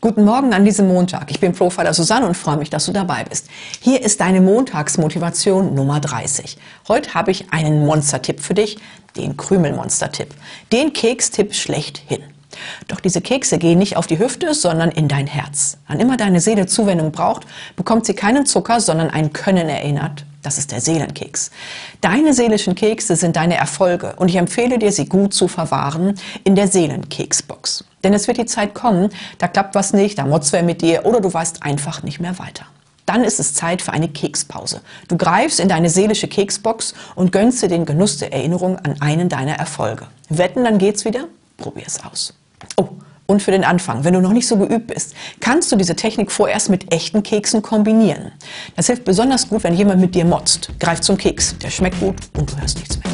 Guten Morgen an diesem Montag. Ich bin Profiler Susanne und freue mich, dass du dabei bist. Hier ist deine Montagsmotivation Nummer 30. Heute habe ich einen Monster-Tipp für dich, den Krümelmonster-Tipp. Den Kekstipp schlechthin. Doch diese Kekse gehen nicht auf die Hüfte, sondern in dein Herz. Wann immer deine Seele Zuwendung braucht, bekommt sie keinen Zucker, sondern ein Können erinnert. Das ist der Seelenkeks. Deine seelischen Kekse sind deine Erfolge und ich empfehle dir, sie gut zu verwahren in der Seelenkeksbox. Denn es wird die Zeit kommen, da klappt was nicht, da motzt wer mit dir oder du weißt einfach nicht mehr weiter. Dann ist es Zeit für eine Kekspause. Du greifst in deine seelische Keksbox und gönnst dir den Genuss der Erinnerung an einen deiner Erfolge. Wetten, dann geht's wieder? Probier's aus. Oh, und für den Anfang, wenn du noch nicht so geübt bist, kannst du diese Technik vorerst mit echten Keksen kombinieren. Das hilft besonders gut, wenn jemand mit dir motzt. Greif zum Keks, der schmeckt gut und du hörst nichts mehr.